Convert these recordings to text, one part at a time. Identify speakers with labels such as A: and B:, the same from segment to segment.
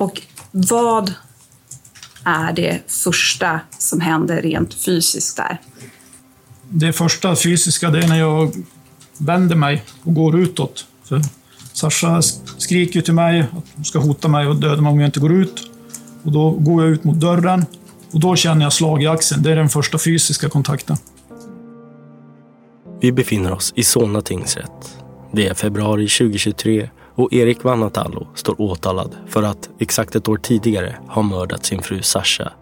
A: Och vad är det första som händer rent fysiskt där?
B: Det första fysiska det är när jag vänder mig och går utåt. För Sasha skriker till mig att hon ska hota mig och döda mig om jag inte går ut. Och då går jag ut mot dörren och då känner jag slag i axeln. Det är den första fysiska kontakten.
C: Vi befinner oss i Solna tingsrätt. Det är februari 2023 och Erik Vanhatalo står åtalad för att exakt ett år tidigare ha mördat sin fru Sasha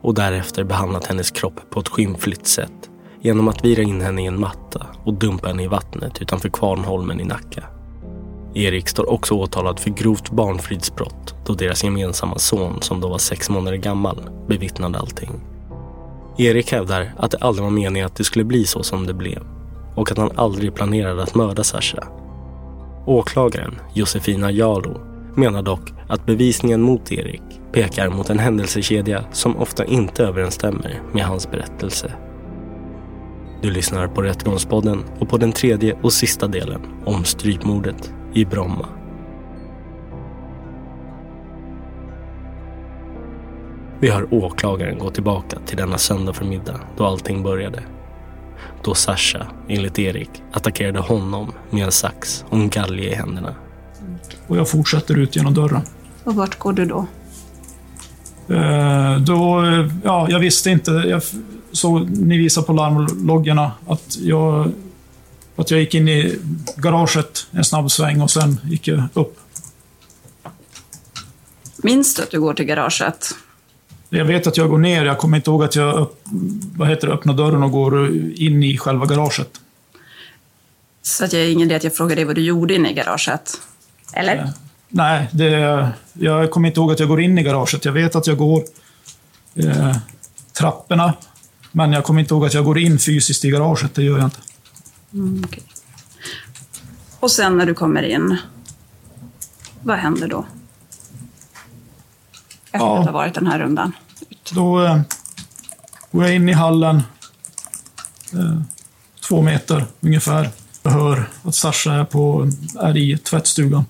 C: och därefter behandlat hennes kropp på ett skymfligt sätt genom att vira in henne i en matta och dumpa henne i vattnet utanför Kvarnholmen i Nacka. Erik står också åtalad för grovt barnfridsbrott då deras gemensamma son, som då var sex månader gammal, bevittnade allting. Erik hävdar att det aldrig var meningen att det skulle bli så som det blev och att han aldrig planerade att mörda Sasha. Åklagaren, Josefina Jalo, menar dock att bevisningen mot Erik pekar mot en händelsekedja som ofta inte överensstämmer med hans berättelse. Du lyssnar på Rättegångspodden och på den tredje och sista delen om strypmordet i Bromma. Vi hör åklagaren gå tillbaka till denna söndag förmiddag då allting började. Då Sasha, enligt Erik, attackerade honom med en sax och en galge i händerna.
B: Och jag fortsätter ut genom dörren.
A: Och vart går du då?
B: Eh, då, eh, ja, jag visste inte. Jag såg, ni visar på larmloggarna att jag, att jag gick in i garaget en snabb sväng och sen gick jag upp.
A: Minns du att du går till garaget?
B: Jag vet att jag går ner. Jag kommer inte ihåg att jag vad heter det, öppnar dörren och går in i själva garaget.
A: Så att jag är ingen idé att jag frågar dig vad du gjorde inne i garaget. Eller?
B: Eh, Nej, det, jag kommer inte ihåg att jag går in i garaget. Jag vet att jag går eh, trapporna, men jag kommer inte ihåg att jag går in fysiskt i garaget. Det gör jag inte.
A: Mm, okej. Och sen när du kommer in, vad händer då? Efter
B: Ja.
A: att ha varit den här rundan.
B: Då eh, går jag in i hallen, eh, två meter ungefär. Jag hör att Sasha är, på, är i tvättstugan.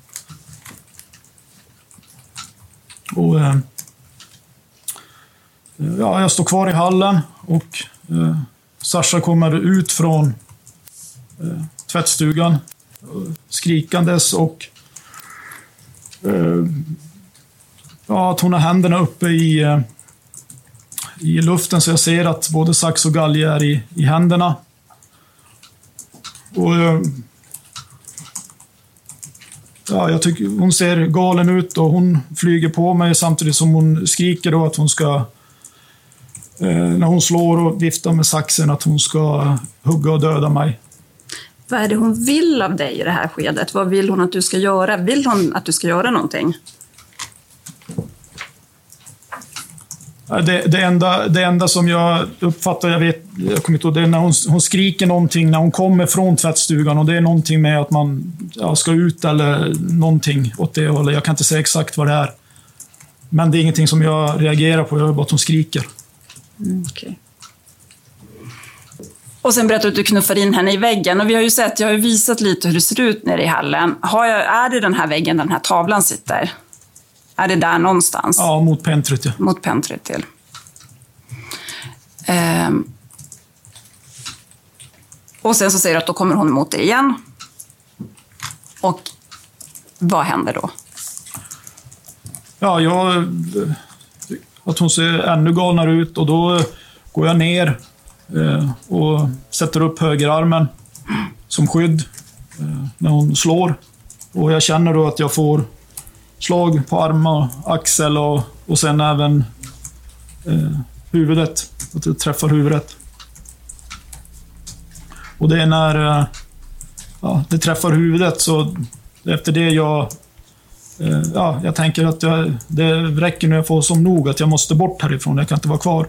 B: Och, eh, ja, jag står kvar i hallen och eh, Sasha kommer ut från eh, tvättstugan eh, skrikandes och eh, ja, att hon har händerna uppe i, eh, i luften så jag ser att både sax och galge är i, i händerna. Och, eh, ja, jag tycker hon ser galen ut och hon flyger på mig samtidigt som hon skriker då att hon ska eh, när hon slår och viftar med saxen att hon ska hugga och döda mig.
A: Vad är det hon vill av dig i det här skedet? Vad vill hon att du ska göra? Vill hon att du ska göra någonting?
B: Det, det, enda, det enda som jag uppfattar, jag vet, jag kommer inte ihåg, det är när hon, hon skriker någonting när hon kommer från tvättstugan och det är någonting med att man ja, ska ut eller någonting åt det hållet. Jag kan inte säga exakt vad det är. Men det är ingenting som jag reagerar på, jag hör bara att hon skriker.
A: Mm, okay. Och sen berättade du att du knuffade in henne i väggen. Och vi har ju sett, jag har ju visat lite hur det ser ut nere i hallen. Har jag, är det den här väggen där den här tavlan sitter? Är det där någonstans?
B: Ja, mot pentryt. Ja.
A: Mot pentryt till. Ehm. Och sen så säger du att då kommer hon emot dig igen. Och vad händer då?
B: Ja, jag... Att hon ser ännu galnare ut och då går jag ner eh, och sätter upp högerarmen som skydd eh, när hon slår. Och jag känner då att jag får slag på arm och axel och, och sen även eh, huvudet. Att det träffar huvudet. Och det är när eh, ja, det träffar huvudet så efter det jag eh, Ja, jag tänker att jag, det räcker nu jag får som nog att jag måste bort härifrån. Jag kan inte vara kvar.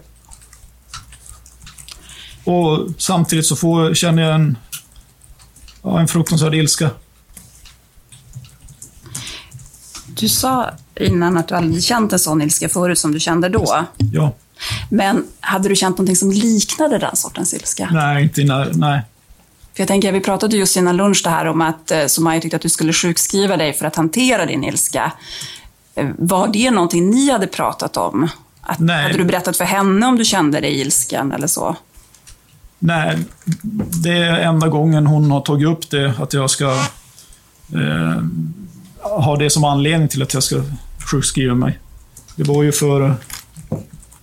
B: Och samtidigt så får, känner jag en, ja, en fruktansvärd ilska.
A: Du sa innan att du aldrig känt en sån ilska förut som du kände då.
B: Ja.
A: Men hade du känt någonting som liknade den sortens ilska?
B: Nej, inte innan, nej.
A: För jag tänker, vi pratade just innan lunch det här om att eh, Somaya tyckte att du skulle sjukskriva dig för att hantera din ilska. Eh, var det någonting ni hade pratat om? Att,
B: Nej.
A: Hade du berättat för henne om du kände dig ilsken eller så?
B: Nej, det är enda gången hon har tagit upp det, att jag ska eh, ha det som anledning till att jag ska sjukskriva mig. Det var ju för...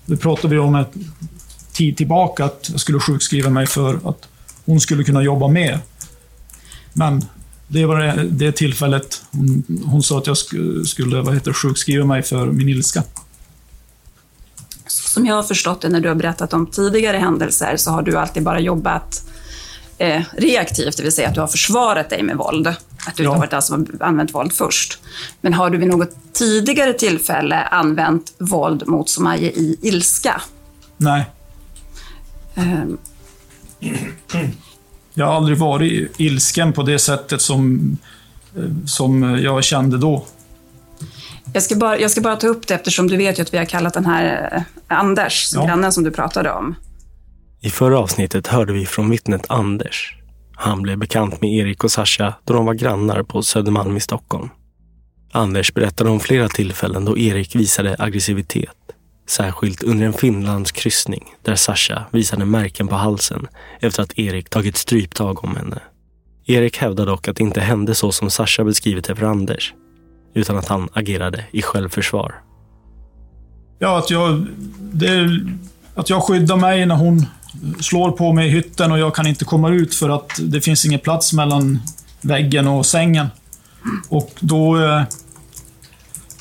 B: Det pratade vi om ett tid tillbaka, att jag skulle sjukskriva mig för att hon skulle kunna jobba mer. Men det var det, tillfället hon, hon sa att jag skulle, vad heter, sjukskriva mig för min ilska.
A: Som jag har förstått det när du har berättat om tidigare händelser så har du alltid bara jobbat eh, reaktivt, det vill säga att du har försvarat dig med våld. Att du
B: Ja.
A: har varit den som har använt våld först. Men har du vid något tidigare tillfälle använt våld mot Somaje i ilska?
B: Nej,
A: Ehm,
B: jag har aldrig varit ilsken på det sättet som, eh, som jag kände då.
A: Jag ska, bara, jag ska bara ta upp det eftersom du vet att vi har kallat den här eh, Anders,
B: Ja.
A: grannen som du pratade om.
C: I förra avsnittet hörde vi från vittnet Anders. Han blev bekant med Erik och Sasha då de var grannar på Södermalm i Stockholm. Anders berättade om flera tillfällen då Erik visade aggressivitet. Särskilt under en Finlandskryssning där Sasha visade märken på halsen efter att Erik tagit stryptag om henne. Erik hävdar dock att det inte hände så som Sasha beskrivit det för Anders, utan att han agerade i självförsvar.
B: Ja, att jag, det, att jag skyddar mig när hon slår på mig i hytten och jag kan inte komma ut för att det finns ingen plats mellan väggen och sängen. Och då... Eh,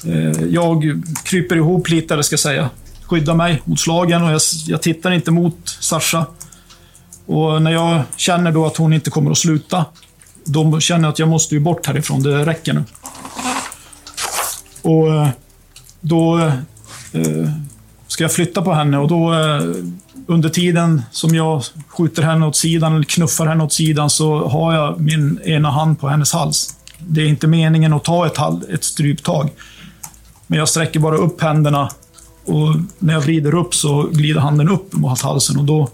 B: eh, jag kryper ihop lite, eller ska jag säga. Skyddar mig mot slagen och jag, jag tittar inte mot Sasha. Och när jag känner då att hon inte kommer att sluta, då känner jag att jag måste ju bort härifrån. Det räcker nu. Och eh, då eh, eh, ska jag flytta på henne och då eh, under tiden som jag skjuter henne åt sidan eller knuffar henne åt sidan så har jag min ena hand på hennes hals. Det är inte meningen att ta ett, hal- ett stryptag. Men jag sträcker bara upp händerna och när jag vrider upp så glider handen upp mot halsen och då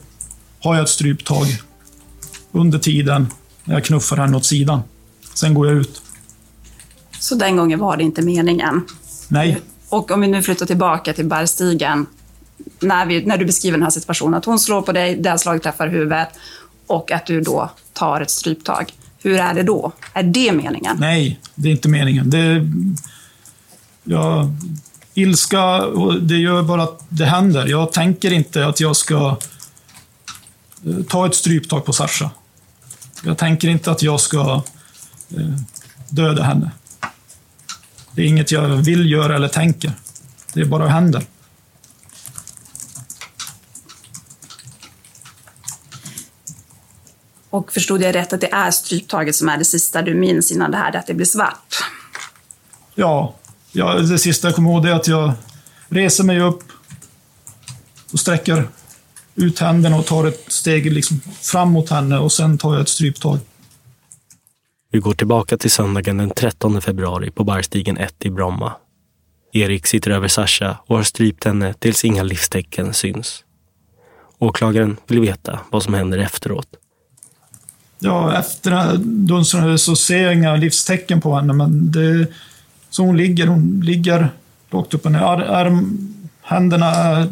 B: har jag ett stryptag under tiden när jag knuffar henne åt sidan. Sen går jag ut.
A: Så den gången var det inte meningen.
B: Nej,
A: Och om vi nu flyttar tillbaka till bärstigen. När, vi, när du beskriver den här situationen, att hon slår på dig, det här slaget träffar huvudet och att du då tar ett stryptag. Hur är det då? Är det meningen?
B: Nej, det är inte meningen. Det, ja, ilska, det gör bara att det händer. Jag tänker inte att jag ska eh, ta ett stryptag på Sasha. Jag tänker inte att jag ska eh, döda henne. Det är inget jag vill göra eller tänker. Det bara händer.
A: Och förstod jag rätt att det är stryptaget som är det sista du minns innan det här, att det blir svart?
B: Ja, ja, det sista jag kommer ihåg är att jag reser mig upp, och sträcker ut händerna och tar ett steg liksom fram mot henne och sen tar jag ett stryptag.
C: Vi går tillbaka till söndagen den 13 februari på Barstigen 1 i Bromma. Erik sitter över Sasha och har strypt henne tills inga livstecken syns. Åklagaren vill veta vad som händer efteråt.
B: Ja, efter dunsten så ser jag inga livstecken på henne, men det, så hon ligger, hon ligger rakt upp och ner. Arm, händerna är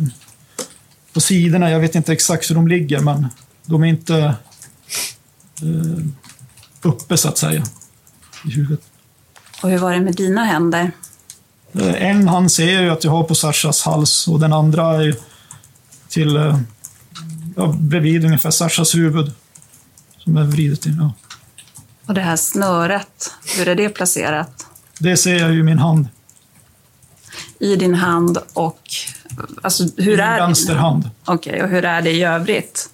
B: på sidorna, jag vet inte exakt hur de ligger, men de är inte eh, uppe så att säga i huvudet.
A: Och hur var det med dina händer?
B: Eh, en hand ser jag ju att jag har på Sashas hals och den andra är till eh, ja, bredvid ungefär Sashas huvud. Som är vridet in. Ja.
A: Och det här snöret, hur är det placerat?
B: Det ser jag ju i min hand.
A: I din hand och alltså, hur
B: I
A: är
B: vänster hand.
A: Okej, okay, och hur är det i övrigt?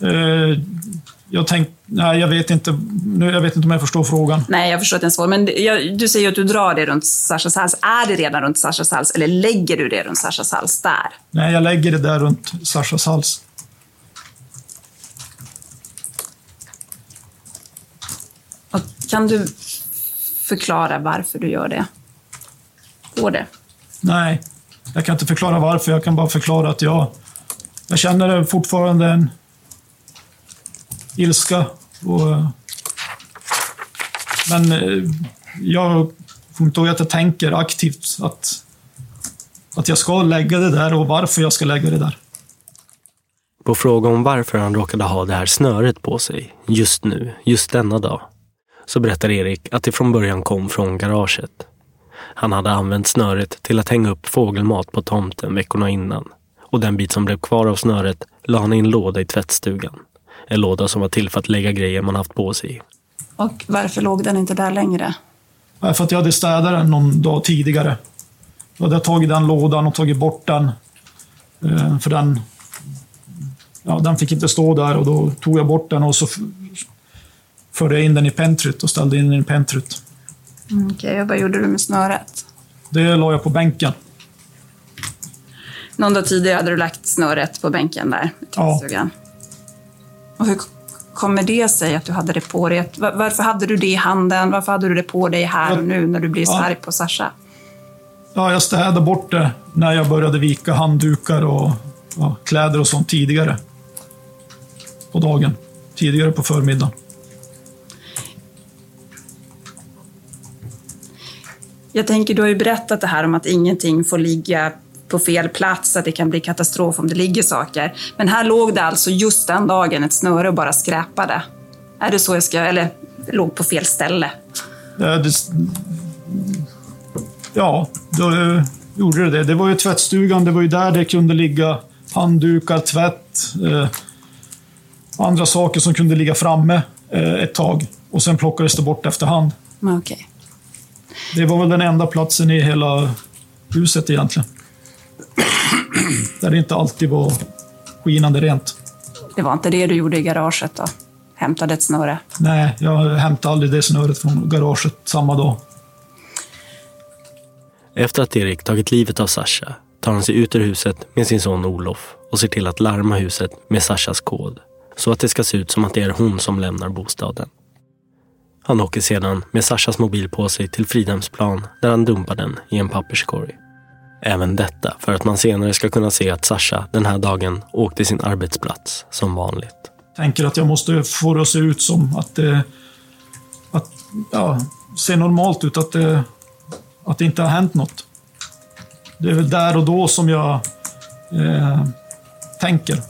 B: Eh, jag tänkte, nej jag vet inte, jag vet inte om jag förstår frågan.
A: Nej, jag förstår att den är svår. Men jag, du säger ju att du drar det runt Sashas hals. Är det redan runt Sashas hals eller lägger du det runt Sashas hals där?
B: Nej, jag lägger det där runt Sashas hals.
A: Kan du förklara varför du gör det? Går det?
B: Nej, jag kan inte förklara varför. Jag kan bara förklara att jag, jag känner fortfarande en ilska. Och, men eh, jag kommer inte ihåg att jag tänker aktivt att, att jag ska lägga det där och varför jag ska lägga det där.
C: På fråga om varför han råkade ha det här snöret på sig just nu, just denna dag, så berättar Erik att det från början kom från garaget. Han hade använt snöret till att hänga upp fågelmat på tomten veckorna innan och den bit som blev kvar av snöret la han i en låda i tvättstugan. En låda som var till för att lägga grejer man haft på sig.
A: Och varför låg den inte där längre?
B: För att jag hade städat den någon dag tidigare. Då hade jag tagit den lådan och tagit bort den. Eh, för den, ja, den fick inte stå där och då tog jag bort den och så förde jag in den i pentryt och ställde in den i pentryt.
A: Mm, Okej, okay. vad gjorde du med snöret?
B: Det la jag på bänken.
A: Någon dag tidigare hade du lagt snöret på bänken där i tvättstugan? Ja. Och hur kommer det sig att du hade det på dig? Varför hade du det i handen? Varför hade du det på dig här och nu när du blir så arg på Sasha?
B: Ja, jag städade bort det när jag började vika handdukar och ja, kläder och sånt tidigare. På dagen. Tidigare på förmiddagen.
A: Jag tänker, du har ju berättat det här om att ingenting får ligga på fel plats, att det kan bli katastrof om det ligger saker. Men här låg det alltså just den dagen ett snöre och bara skräpade. Är det så jag ska, eller låg på fel ställe?
B: Ja, det, ja då gjorde det det. Det var ju tvättstugan, det var ju där det kunde ligga handdukar, tvätt, eh, andra saker som kunde ligga framme eh, ett tag. Och sen plockades det bort efterhand.
A: Okay.
B: Det var väl den enda platsen i hela huset egentligen. Där det inte alltid var skinande rent.
A: Det var inte det du gjorde i garaget då? Hämtade ett snöre?
B: Nej, jag hämtade aldrig det snöret från garaget samma dag.
C: Efter att Erik tagit livet av Sasha tar han sig ut ur huset med sin son Olof och ser till att larma huset med Sashas kod så att det ska se ut som att det är hon som lämnar bostaden. Han åker sedan med Sashas mobil på sig till Fridhemsplan där han dumpar den i en papperskorg. Även detta för att man senare ska kunna se att Sasha den här dagen åkte sin arbetsplats som vanligt.
B: Tänker att jag måste få det att se ut som att det att, ja, ser normalt ut, att det, att det inte har hänt något. Det är väl där och då som jag eh, tänker.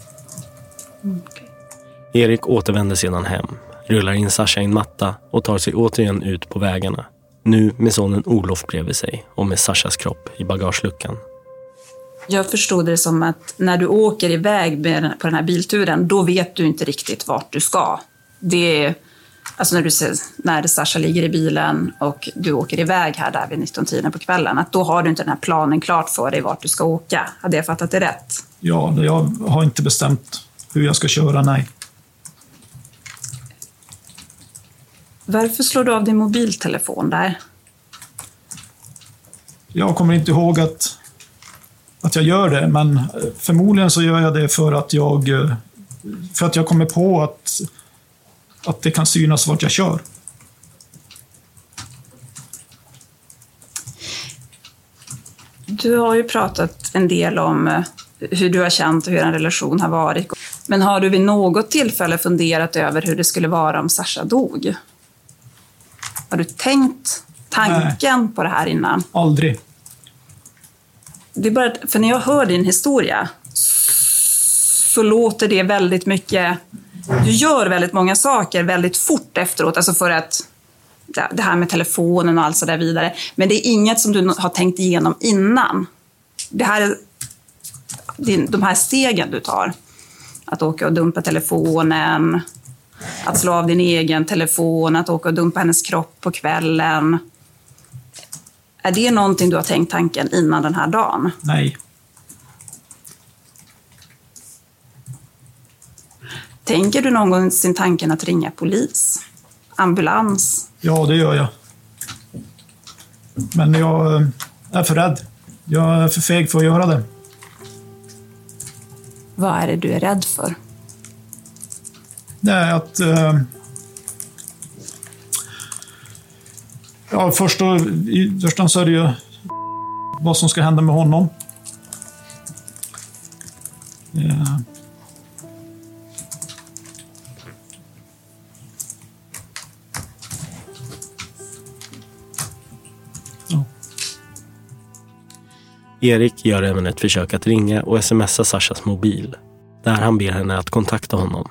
C: Erik återvänder sedan hem, rullar in Sasha i en matta och tar sig återigen ut på vägarna nu med sonen Olof bredvid sig och med Sashas kropp i bagageluckan.
A: Jag förstod det som att när du åker iväg på den här bilturen, då vet du inte riktigt vart du ska. Det är, alltså när, du ser, när Sasha ligger i bilen och du åker iväg här där vid 19-tiden på kvällen, att då har du inte den här planen klart för dig vart du ska åka. Hade jag fattat det rätt?
B: Ja, jag har inte bestämt hur jag ska köra, nej.
A: Varför slår du av din mobiltelefon där?
B: Jag kommer inte ihåg att att jag gör det, men förmodligen så gör jag det för att jag, eh, för att jag kommer på att, att det kan synas vart jag kör.
A: Du har ju pratat en del om eh, hur du har känt och hur en relation har varit. Men har du vid något tillfälle funderat över hur det skulle vara om Sasha dog? Har du tänkt tanken Nej. på det här innan?
B: Aldrig.
A: Det är bara, för när jag hör din historia så låter det väldigt mycket... Du gör väldigt många saker väldigt fort efteråt, alltså för att det här med telefonen och allt så där vidare. Men det är inget som du har tänkt igenom innan. Det här är de här stegen du tar. Att åka och dumpa telefonen, att slå av din egen telefon, att åka och dumpa hennes kropp på kvällen. Är det någonting du har tänkt tanken innan den här dagen?
B: Nej.
A: Tänker du någonsin tanken att ringa polis? Ambulans?
B: Ja, det gör jag. Men jag eh, är för rädd. Jag är för feg för att göra det.
A: Vad är det du är rädd för?
B: Det är att... Eh, ja, först och, i första så är det ju vad som ska hända med honom. Eh,
C: Erik gör även ett försök att ringa och smsa Sashas mobil, där han ber henne att kontakta honom.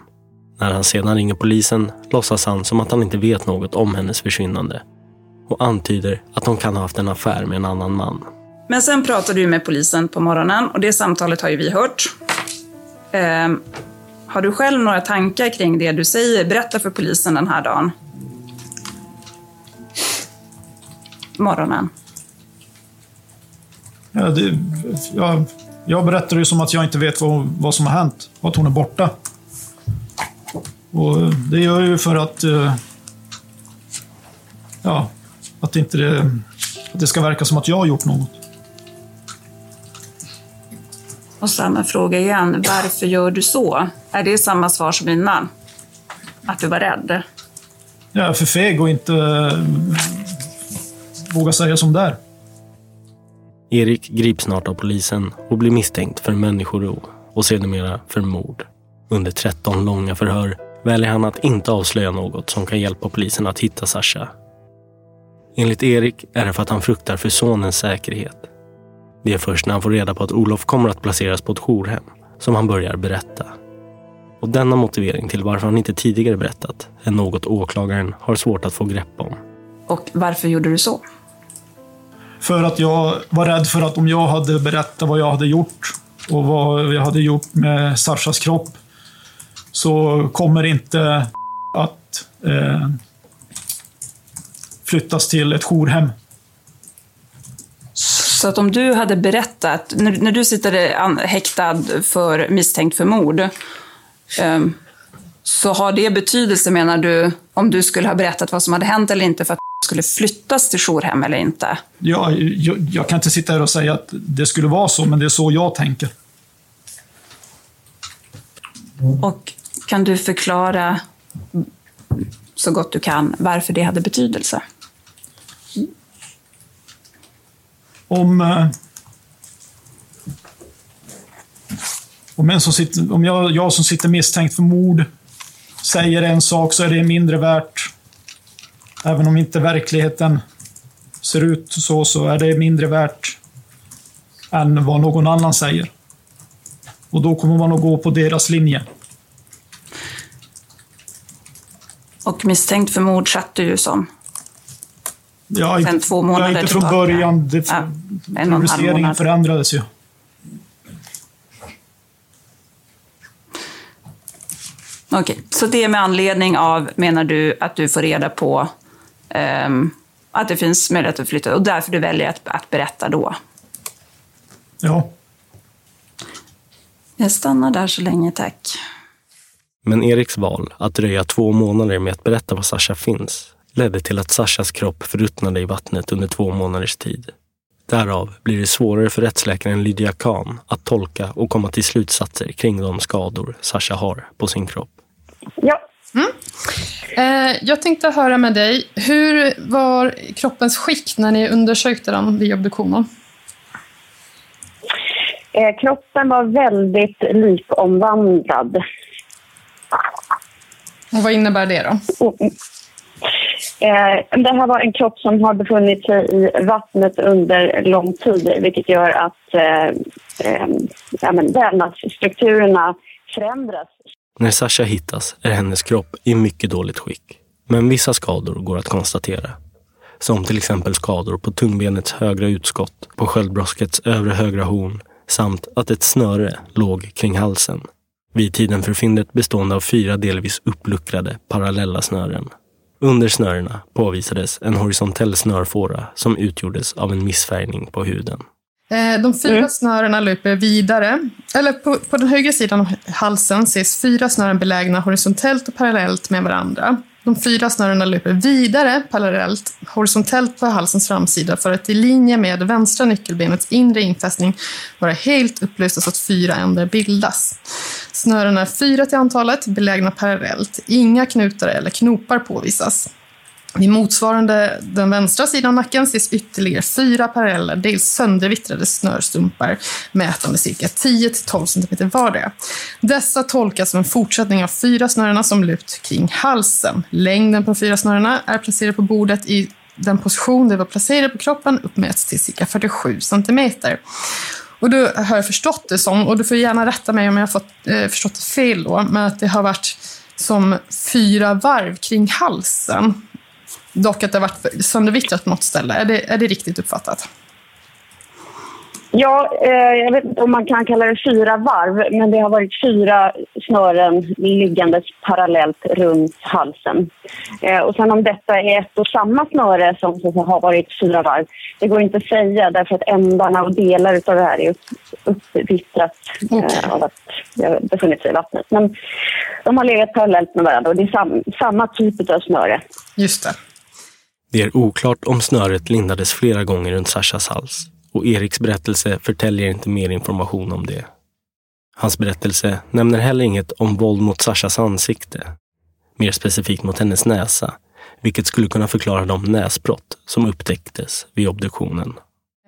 C: När han sedan ringer polisen låtsas han som att han inte vet något om hennes försvinnande och antyder att de kan ha haft en affär med en annan man.
A: Men sen pratar du med polisen på morgonen och det samtalet har ju vi hört. Eh, har du själv några tankar kring det du säger? Berätta för polisen den här dagen. Morgonen.
B: Ja, det, jag, jag berättar ju som att jag inte vet vad, vad som har hänt. Att hon är borta. Och det gör ju för att... Eh, ja, att inte det, att det ska verka som att jag har gjort något.
A: Och samma fråga igen. Varför gör du så? Är det samma svar som innan? Att du var rädd?
B: Jag är för feg och inte äh, våga säga som det är.
C: Erik grips snart av polisen och blir misstänkt för människorov och sedermera för mord. Under 13 långa förhör väljer han att inte avslöja något som kan hjälpa polisen att hitta Sasha. Enligt Erik är det för att han fruktar för sonens säkerhet. Det är först när han får reda på att Olof kommer att placeras på ett jourhem som han börjar berätta. Och denna motivering till varför han inte tidigare berättat är något åklagaren har svårt att få grepp om.
A: Och varför gjorde du så?
B: För att jag var rädd för att om jag hade berättat vad jag hade gjort och vad jag hade gjort med Sashas kropp så kommer inte att eh, flyttas till ett jourhem.
A: Så att om du hade berättat, när, när du sitter häktad för misstänkt för mord, eh, så har det betydelse menar du om du skulle ha berättat vad som hade hänt eller inte för att skulle flyttas till jourhem eller inte?
B: Ja, jag, jag, kan inte sitta här och säga att det skulle vara så, men det är så jag tänker.
A: Och kan du förklara så gott du kan varför det hade betydelse?
B: Om, eh, om, en som sitter, om jag, jag som sitter misstänkt för mord säger en sak så är det mindre värt Även om inte verkligheten ser ut så, så är det mindre värt än vad någon annan säger. Och då kommer man att gå på deras linje.
A: Och misstänkt för mord satt du ju som?
B: Ja, inte, två månader ja, inte från tillbaka. början. Det, ja, publiceringen förändrades ju.
A: Okej, så det är med anledning av, menar du, att du får reda på um, att det finns möjlighet att flytta och därför du väljer att, att berätta då?
B: Ja.
A: Jag stannar där så länge, tack.
C: Men Eriks val att dröja två månader med att berätta var Sasha finns ledde till att Sashas kropp förruttnade i vattnet under två månaders tid. Därav blir det svårare för rättsläkaren Lydia Kahn att tolka och komma till slutsatser kring de skador Sasha har på sin kropp.
D: Ja.
E: Mm. Eh, jag tänkte höra med dig, hur var kroppens skick när ni undersökte den vid obduktionen?
D: Eh, kroppen var väldigt likomvandlad.
E: Och vad innebär det då?
D: Eh, det här var en kropp som har befunnit sig i vattnet under lång tid vilket gör att eh, eh, ja, vävnadsstrukturerna förändras.
C: När Sasha hittas är hennes kropp i mycket dåligt skick. Men vissa skador går att konstatera. Som till exempel skador på tungbenets högra utskott, på sköldbrosket övre högra horn samt att ett snöre låg kring halsen. Vid tiden för fyndet bestående av fyra delvis uppluckrade parallella snören. Under snörena påvisades en horisontell snörfåra som utgjordes av en missfärgning på huden.
E: Eh, de fyra mm. snörena löper vidare. Eller på, på den högra sidan av halsen ses fyra snören belägna horisontellt och parallellt med varandra. De fyra snörena löper vidare parallellt horisontellt på halsens framsida för att i linje med vänstra nyckelbenets inre infästning vara helt upplösta så att fyra ändar bildas. Snörena är fyra till antalet, belägna parallellt. Inga knutar eller knopar påvisas. Vid motsvarande den vänstra sidan av nacken ses ytterligare fyra parallella, dels söndervittrade snörstumpar mätande cirka 10-12 cm vardera. Dessa tolkas som en fortsättning av fyra snörena som löpt kring halsen. Längden på de fyra snörena är placerad på bordet i den position de var placerade på kroppen uppmäts till cirka 47 cm. Och då har jag förstått det som, och du får gärna rätta mig om jag har fått, eh, förstått det fel då, men att det har varit som fyra varv kring halsen. Dock att det har varit söndervittrat på något ställe. Är det, är det riktigt uppfattat?
D: Ja, eh, jag vet inte om man kan kalla det fyra varv, men det har varit fyra snören liggandes parallellt runt halsen. Eh, och sen om detta är ett och samma snöre som, som har varit fyra varv, det går inte att säga därför att ändarna och delar av det här är upp, uppvittrat eh, av att det har befunnit sig i vattnet. Men de har legat parallellt med varandra och det är sam, samma typ av snöre.
E: Just det.
C: Det är oklart om snöret lindades flera gånger runt Sashas hals och Eriks berättelse förtäljer inte mer information om det. Hans berättelse nämner heller inget om våld mot Sashas ansikte, mer specifikt mot hennes näsa, vilket skulle kunna förklara de näsbrott som upptäcktes vid obduktionen.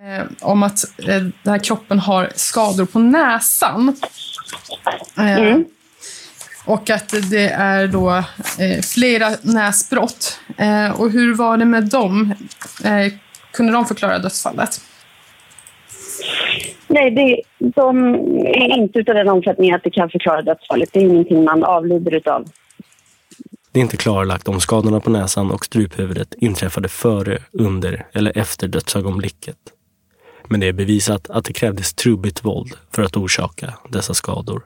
E: Eh, om att eh, den här kroppen har skador på näsan. Eh, mm. Och att det är då eh, flera näsbrott. Eh, och hur var det med dem? Eh, kunde de förklara dödsfallet?
D: Nej, det, de är inte av den omfattningen att det kan förklara dödsfallet. Det är ingenting man avlider utav.
C: Det är inte klarlagt om skadorna på näsan och struphuvudet inträffade före, under eller efter dödsögonblicket. Men det är bevisat att det krävdes trubbigt våld för att orsaka dessa skador.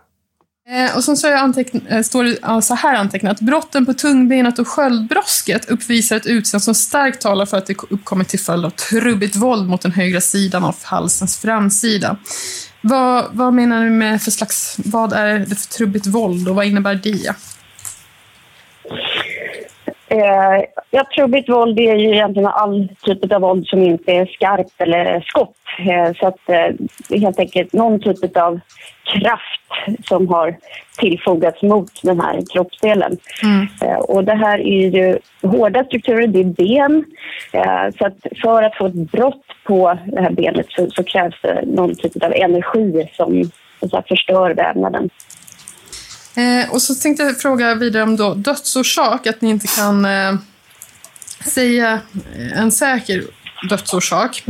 E: Eh, och sen så eh, står det så här antecknat. Brotten på tungbenet och sköldbrosket uppvisar ett utseende som starkt talar för att det uppkommit till följd av trubbigt våld mot den högra sidan av halsens framsida. Vad, vad menar du med för slags, vad är det för trubbigt våld och vad innebär det?
D: Eh, ja, trubbigt våld är ju egentligen all typ av våld som inte är skarpt eller skott. Eh, så att eh, det är helt enkelt någon typ av kraft som har tillfogats mot den här kroppsdelen. Mm. Eh, och det här är ju hårda strukturer, det är ben. Eh, så att för att få ett brott på det här benet så, så krävs det någon typ av energi som så förstör vävnaden.
E: Eh, och så tänkte jag fråga vidare om då dödsorsak, att ni inte kan eh, säga en säker dödsorsak.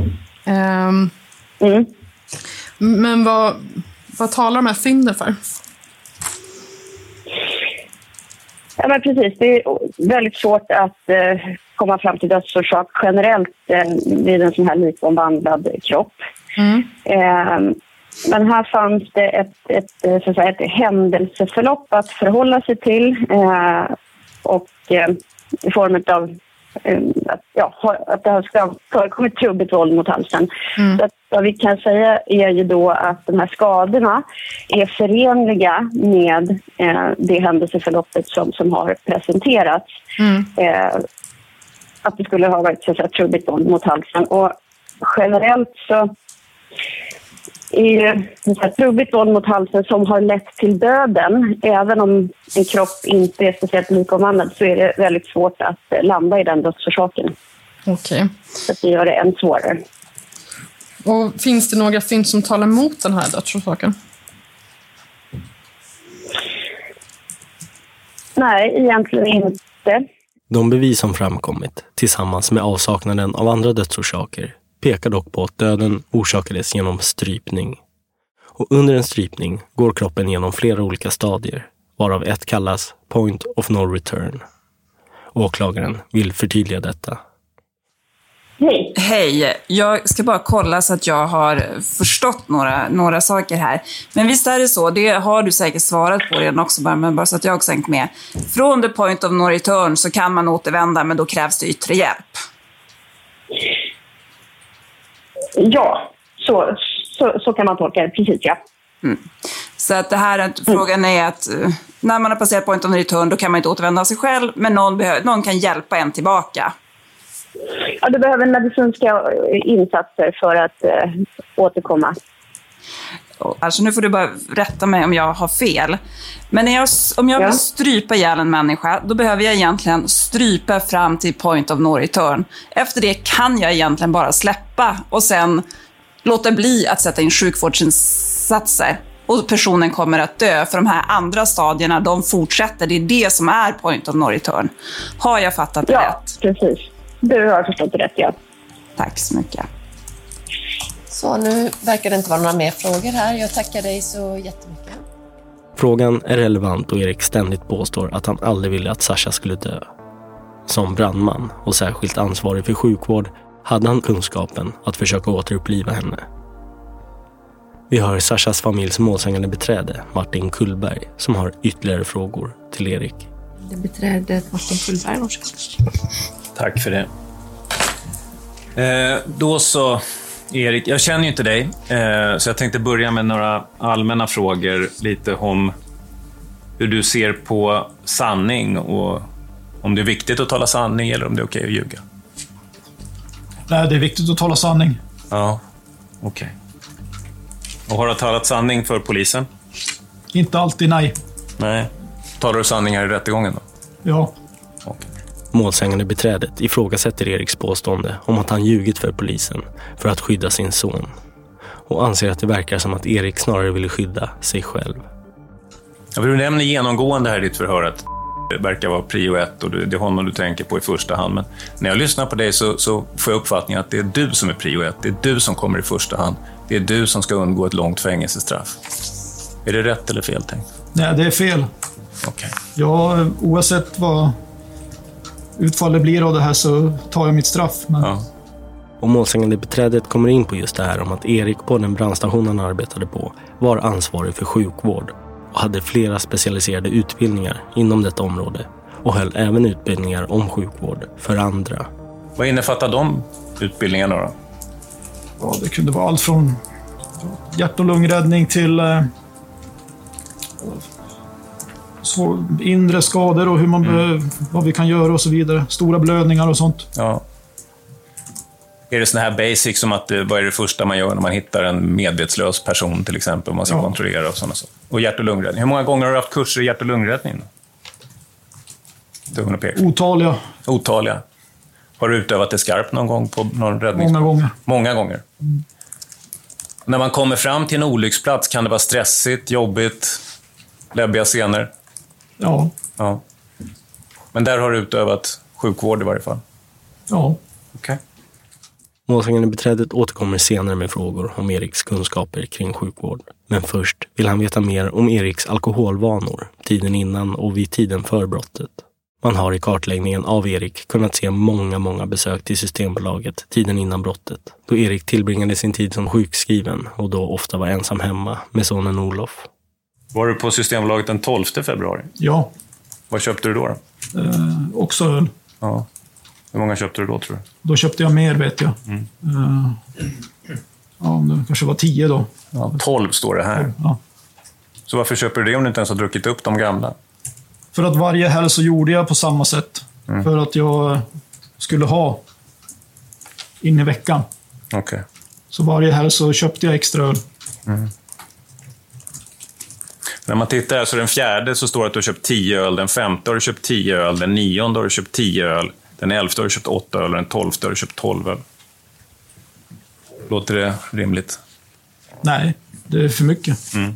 E: Eh, mm. Men vad, vad talar de här fynden för?
D: Ja, men precis. Det är väldigt svårt att eh, komma fram till dödsorsak generellt eh, vid en sån här likomvandlad kropp. Mm. Eh, men här fanns det ett, ett, eh, så att säga, ett händelseförlopp att förhålla sig till eh, och eh, i form av eh, att, ja, att det har förekommit trubbigt våld mot halsen. Mm. Så att, vad vi kan säga är ju då att de här skadorna är förenliga med eh, det händelseförloppet som, som har presenterats. Mm. Att det skulle ha varit så att säga, trubbigt våld mot halsen. Och generellt så ett trubbigt våld mot halsen som har lett till döden, även om en kropp inte är speciellt likomvandlad, så är det väldigt svårt att landa i den dödsorsaken.
E: Okej.
D: Så det gör det än svårare.
E: Och finns det några fynd som talar emot den här dödsorsaken?
D: Nej, egentligen inte.
C: De bevis som framkommit, tillsammans med avsaknaden av andra dödsorsaker, pekar dock på att döden orsakades genom strypning. Och under en strypning går kroppen genom flera olika stadier, varav ett kallas point of no return. Åklagaren vill förtydliga detta.
D: Hej.
A: Hej, jag ska bara kolla så att jag har förstått några, några saker här. Men visst är det så, det har du säkert svarat på redan också, men bara så att jag också hängt med. Från the point of no return så kan man återvända, men då krävs det yttre hjälp.
D: Ja, så, så, så kan man tolka det. Precis, ja.
A: Så att det här, att frågan är att eh, när man har passerat point of return, då kan man inte återvända sig själv, men någon, någon kan hjälpa en tillbaka.
D: ja du behöver medicinska eh, insatser för att eh, återkomma.
A: Alltså nu får du bara rätta mig om jag har fel. Men jag, om jag
D: Ja.
A: vill strypa ihjäl en människa, då behöver jag egentligen strypa fram till point of no return. Efter det kan jag egentligen bara släppa och sen låta bli att sätta in sjukvårdsinsatser. Och personen kommer att dö, för de här andra stadierna, de fortsätter. Det är det som är point of no return. Har jag fattat det
D: Ja,
A: rätt?
D: precis. Du har förstått det rätt, ja.
A: Tack så mycket.
F: Så nu verkar det inte vara några mer frågor här. Jag tackar dig så jättemycket.
C: Frågan är relevant och Erik ständigt påstår att han aldrig ville att Sasha skulle dö. Som brandman och särskilt ansvarig för sjukvård hade han kunskapen att försöka återuppliva henne. Vi hör Sashas familjs målsägande beträde Martin Kullberg som har ytterligare frågor till Erik.
F: Det beträdet Martin Kullberg, varsågod.
G: Tack för det. Eh, då så, Erik. Jag känner ju inte dig, eh, så jag tänkte börja med några allmänna frågor. Lite om hur du ser på sanning och om det är viktigt att tala sanning eller om det är okej att ljuga.
B: Nej, det är viktigt att tala sanning.
G: Ja, okej. Och har du talat sanning för polisen?
B: Inte alltid nej.
G: Nej. Talar du sanning här i rättegången då?
B: Ja.
C: Målsägande beträdet ifrågasätter Eriks påstående om att han ljugit för polisen för att skydda sin son och anser att det verkar som att Erik snarare ville skydda sig själv.
G: Ja, du nämner genomgående här i ditt förhör att det verkar vara prio ett och det är honom du tänker på i första hand. Men när jag lyssnar på dig så, så får jag uppfattningen att det är du som är prio ett. Det är du som kommer i första hand. Det är du som ska undgå ett långt fängelsestraff. Är det rätt eller fel tänkt?
B: Nej, det är fel.
G: Okej.
B: Ja, oavsett vad utfallet blir av det här så tar jag mitt straff. Men
G: Ja.
C: Och målsägande beträdet kommer in på just det här om att Erik på den brandstation han arbetade på var ansvarig för sjukvård och hade flera specialiserade utbildningar inom detta område och höll även utbildningar om sjukvård för andra.
G: Vad innefattar de utbildningarna då?
B: ja, det kunde vara allt från hjärt och lungräddning till eh, svår, inre skador och hur man be- vad vi kan göra och så vidare. Stora blödningar och sånt.
G: Ja. Är det såna här basics som att eh, vad är det första man gör när man hittar en medvetslös person till exempel, om man ska
B: Ja.
G: kontrollera och sådana saker? Och hjärt och lungräddning. Hur många gånger har du haft kurser i hjärt och lungräddning?
B: Otaliga,
G: Otaliga. Har du utövat det skarpt någon gång på någon räddning?
B: många gånger.
G: Många gånger. När man kommer fram till en olycksplats, kan det vara stressigt, jobbigt, läbbiga scener?
B: Ja,
G: Ja. Men där har du utövat sjukvård i varje fall?
B: ja.
G: Okej.
C: Målsägande beträdet återkommer senare med frågor om Eriks kunskaper kring sjukvård. Men först vill han veta mer om Eriks alkoholvanor, tiden innan och vid tiden för brottet. Man har i kartläggningen av Erik kunnat se många, många besök till Systembolaget tiden innan brottet, då Erik tillbringade sin tid som sjukskriven och då ofta var ensam hemma med sonen Olof.
G: Var du på Systembolaget den 12 februari?
B: ja.
G: Vad köpte du då? då?
B: Eh, också öl.
G: Ja. Hur många köpte du då, tror du?
B: Då köpte jag mer, vet jag. Eh, ja, det kanske var tio då.
G: Ja, 12 står det här.
B: Ja.
G: Så varför köper du det om du inte ens har druckit upp de gamla?
B: För att varje helg så gjorde jag på samma sätt. För att jag skulle ha in i veckan.
G: Okej.
B: Så varje helg så köpte jag extra öl.
G: Mm. När man tittar här så den fjärde så står det att du har köpt 10 öl, den femte har du köpt 10 öl, den nionde har du köpt 10 öl, den elfte har du köpt 8 öl och den tolfte har du köpt 12 öl. Låter det rimligt?
B: Nej, det är för mycket.
G: Mm.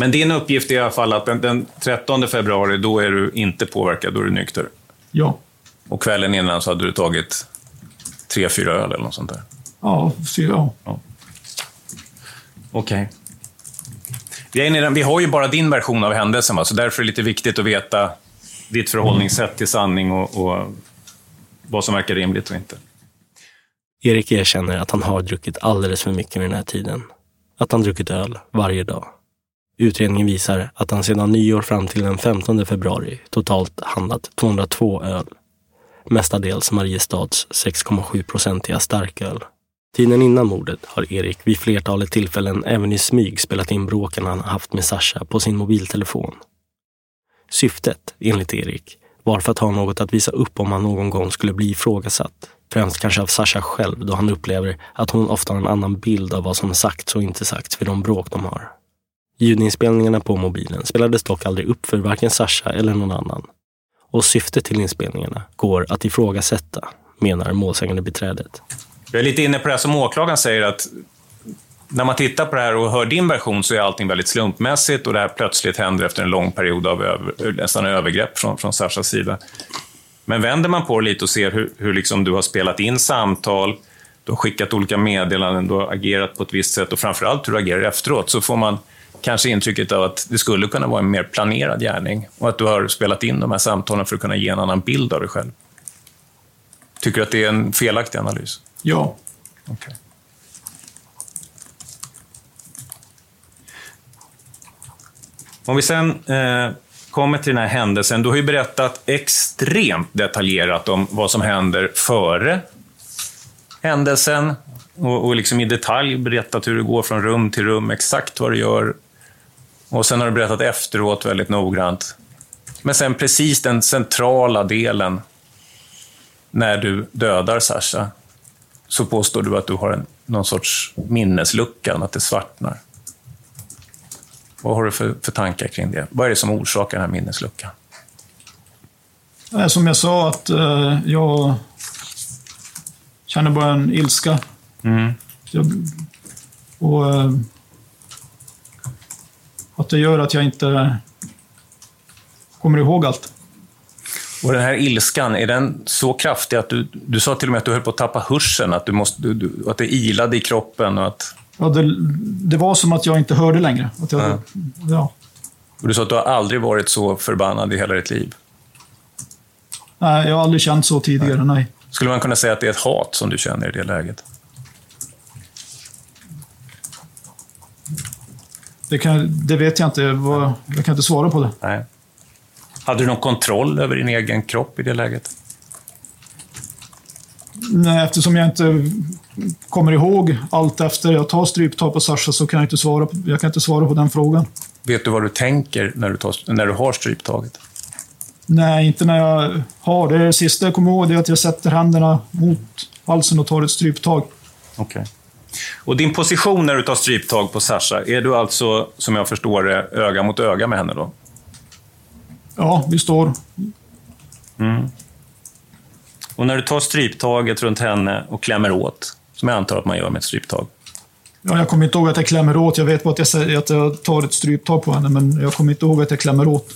G: Men din uppgift är i alla fall att den, den 13 februari, då är du inte påverkad, då är du nykter.
B: Ja.
G: Och kvällen innan så hade du tagit tre, fyra öl eller något sånt där.
B: Ja, fyra.
G: Ja. Okej. Okay. Vi har ju bara din version av händelsen, va? så därför är det lite viktigt att veta ditt förhållningssätt till sanning och, och vad som verkar rimligt och inte.
C: Erik erkänner att han har druckit alldeles för mycket vid den här tiden. Att han druckit öl varje dag. Utredningen visar att han sedan nyår fram till den 15 februari totalt handlat 202 öl. Mestadels Mariestads 6,7-procentiga starköl. Tiden innan mordet har Erik vid flertalet tillfällen även i smyg spelat in bråken han haft med Sasha på sin mobiltelefon. Syftet, enligt Erik, var för att ha något att visa upp om han någon gång skulle bli ifrågasatt. Främst kanske av Sasha själv då han upplever att hon ofta har en annan bild av vad som sagts och inte sagts vid de bråk de har. Ljudinspelningarna på mobilen spelades dock aldrig upp för varken Sasha eller någon annan. Och syftet till inspelningarna går att ifrågasätta, menar målsägande beträdet.
G: Jag är lite inne på det som åklagaren säger, att när man tittar på det här och hör din version så är allting väldigt slumpmässigt och det här plötsligt händer efter en lång period av över, nästan övergrepp från, från Sashas sida. Men vänder man på det lite och ser hur, hur liksom du har spelat in samtal, du har skickat olika meddelanden, du har agerat på ett visst sätt och framförallt hur du agerar efteråt, så får man kanske intrycket av att det skulle kunna vara en mer planerad gärning och att du har spelat in de här samtalen för att kunna ge en annan bild av dig själv. Tycker du att det är en felaktig analys?
B: Ja.
G: Okay. Om vi sen eh, kommer till den här händelsen. Du har ju berättat extremt detaljerat om vad som händer före händelsen och, och liksom i detalj berättat hur det går från rum till rum, exakt vad du gör. Och sen har du berättat efteråt väldigt noggrant. Men sen precis den centrala delen, när du dödar Sasha, så påstår du att du har en, någon sorts minneslucka, att det svartnar. Vad har du för, för tankar kring det? Vad är det som orsakar den här minnesluckan?
B: Som jag sa, att eh, jag känner bara en ilska.
G: Mm.
B: Jag, och eh, att det gör att jag inte kommer ihåg allt.
G: Och den här ilskan, är den så kraftig att du, du sa till och med att du höll på att tappa hörseln, att, du måste, du, du, att det ilade i kroppen och att...
B: Ja, det, det var som att jag inte hörde längre. Att jag,
G: Ja.
B: ja.
G: Och du sa att du har aldrig varit så förbannad i hela ditt liv.
B: Nej, jag har aldrig känt så tidigare, nej.
G: Skulle man kunna säga att det är ett hat som du känner i det läget?
B: Det, kan, det vet jag inte. Jag kan inte svara på det.
G: Nej. Hade du någon kontroll över din egen kropp i det läget?
B: Nej, eftersom jag inte kommer ihåg allt efter jag tar stryptag på Sasha så kan jag inte svara på, jag kan inte svara på den frågan.
G: Vet du vad du tänker när du, tar, när du har stryptaget?
B: Nej, inte när jag har. Det sista jag kommer ihåg är att jag sätter händerna mot halsen och tar ett stryptag.
G: Okej. Och din position när du tar stryptag på Sasha, är du alltså, som jag förstår det, öga mot öga med henne då?
B: Ja, vi står.
G: Mm. Och när du tar stryptaget runt henne och klämmer åt, som jag antar att man gör med ett stryptag,
B: Ja, jag kommer inte ihåg att jag klämmer åt. Jag vet bara att jag, säger att jag tar ett stryptag på henne, men jag kommer inte ihåg att jag klämmer åt.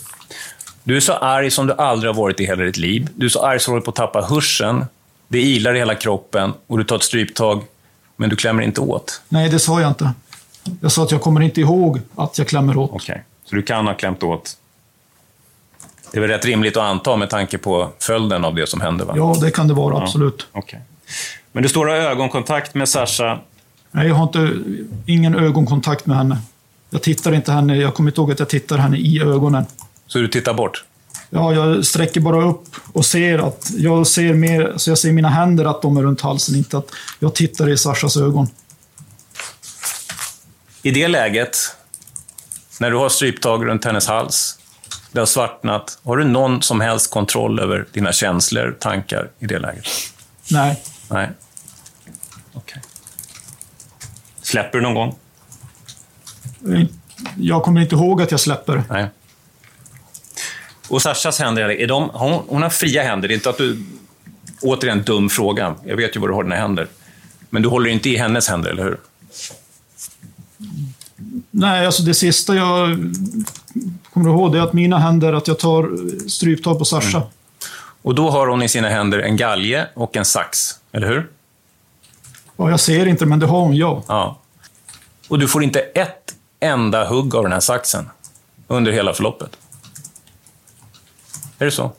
G: Du är så arg som du aldrig har varit i hela ditt liv. Du är så arg så du håller på att tappa hörseln. Det ilar i hela kroppen och du tar ett stryptag, men du klämmer inte åt.
B: Nej, det sa jag inte. Jag sa att jag kommer inte ihåg att jag klämmer åt.
G: Okej, så du kan ha klämt åt. Det är väl rätt rimligt att anta med tanke på följden av det som hände? Va?
B: Ja, det kan det vara,
G: Ja,
B: absolut.
G: okej. Men du står och har ögonkontakt med Sasha.
B: Nej, jag har inte, ingen ögonkontakt med henne. Jag tittar inte henne, jag kommer inte ihåg att jag tittar henne i ögonen.
G: Så du tittar bort?
B: Ja, jag sträcker bara upp och ser att jag ser mer, så jag ser mina händer att de är runt halsen, inte att jag tittar i Sashas ögon.
G: I det läget, när du har stryptag runt hennes hals, det har svartnat, har du någon som helst kontroll över dina känslor, tankar i det läget?
B: Nej,
G: Nej. Okej. Släpper du någon gång?
B: jag kommer inte ihåg att jag släpper.
G: Nej. Och Sashas händer, är de, hon, hon har fria händer. Det är inte att du... Återigen, dum fråga. Jag vet ju var du har dina händer. Men du håller inte i hennes händer, eller hur?
B: Nej, alltså det sista jag kommer ihåg är att mina händer, att jag tar stryptag på Sasha.
G: Och då har hon i sina händer en galge och en sax, eller hur?
B: Ja, jag ser inte, men det har hon, ja.
G: Ja. Och du får inte ett enda hugg av den här saxen under hela förloppet. Är det så?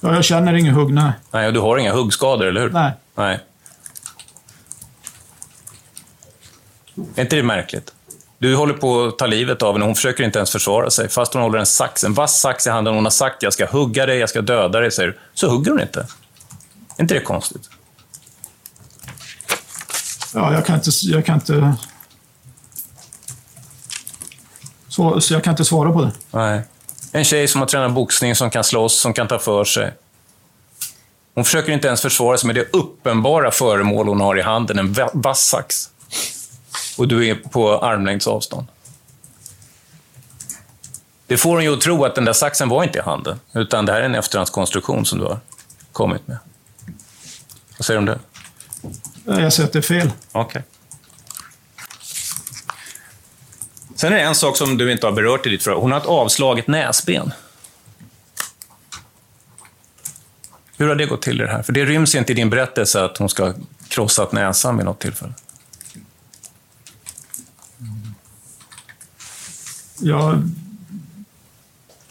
B: ja jag känner ingen hugg, nej.
G: Nej, och du har inga huggskador, eller hur?
B: Nej.
G: Nej. Är inte det märkligt? Du håller på att ta livet av henne, hon försöker inte ens försvara sig. Fast hon håller en sax, en vass sax i handen. Hon har sagt jag ska hugga dig, jag ska döda dig, säger du. Så hugger hon inte. Är inte det konstigt?
B: Ja, jag kan inte... Jag kan inte så, så jag kan inte svara på det.
G: Nej. En tjej som har tränat boxning, som kan slåss, som kan ta för sig. Hon försöker inte ens försvara sig med det uppenbara föremål hon har i handen, en va- vass sax. Och du är på armlängds avstånd. Det får hon ju att tro att den där saxen var inte i handen, utan det här är en efterhandskonstruktion som du har kommit med. Vad säger du om det?
B: Jag säger att det är fel.
G: Okej. Sen är det en sak som du inte har berört i ditt förhör. Hon har ett avslaget näsben. Hur har det gått till i det här? För det ryms inte i din berättelse att hon ska ha krossat näsan vid något tillfälle.
B: Jag,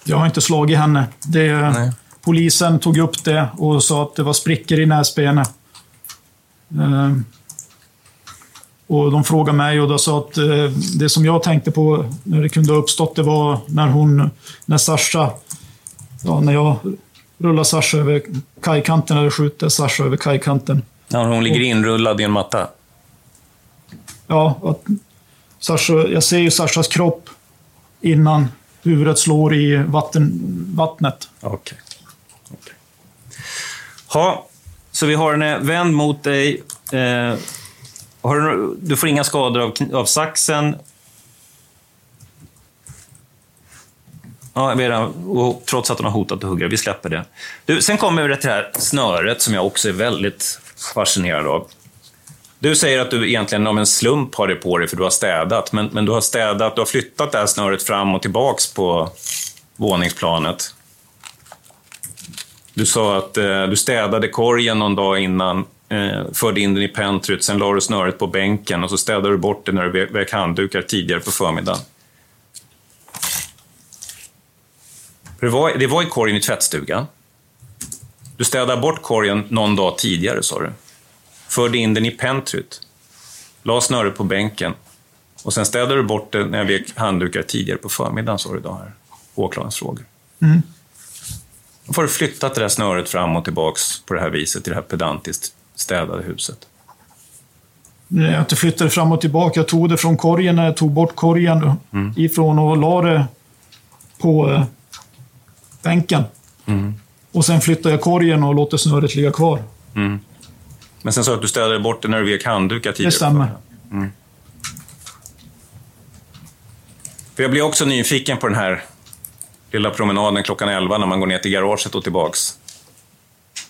B: jag har inte slagit henne. Det, polisen tog upp det och sa att det var sprickor i näsbenet. Eh, och de frågade mig och då sa att eh, det som jag tänkte på när det kunde ha uppstått, det var när hon, när Sasha, ja, när jag rullar Sasha över kajkanten eller skjuter Sasha över kajkanten.
G: När hon ligger inrullad i en matta.
B: Ja, att Sasha, jag ser ju Sashas kropp innan huvudet slår i vatten, vattnet.
G: Okej. Ha, så vi har henne vänd mot dig. Eh, du, du får inga skador av, av saxen. Ja, redan- och trots att hon har hotat att hugga. Vi släpper det. Du, sen kommer vi till det här snöret som jag också är väldigt fascinerad av. Du säger att du egentligen av en slump har det på dig för du har städat. Men, men du har städat, du har flyttat det här snöret fram och tillbaks på våningsplanet. Du sa att eh, du städade korgen någon dag innan, eh, förde in den i pentryt, sen la du snöret på bänken och så städade du bort det när du vek handdukar tidigare på förmiddagen. Det var, det var i korgen i tvättstugan. Du städade bort korgen någon dag tidigare, sa du. Förde in den i pentryt. La snöret på bänken. Och sen städade du bort det när jag vek handdukar tidigare på förmiddagen, sa du då här. Åklagarens frågor.
B: Mm.
G: Då får du flyttat det där snöret fram och tillbaks på det här viset i det här pedantiskt städade huset.
B: Nej, Jag inte flyttade fram och tillbaka. Jag tog det från korgen när jag tog bort korgen
G: Mm.
B: ifrån och la det på eh, bänken.
G: Mm.
B: Och sen flyttade jag korgen och låter snöret ligga kvar.
G: Mm. Men sen sa du att du städade bort det när du vek handdukar tidigare.
B: Det stämmer.
G: Mm. För jag blir också nyfiken på den här lilla promenaden klockan 11 när man går ner till garaget och tillbaks.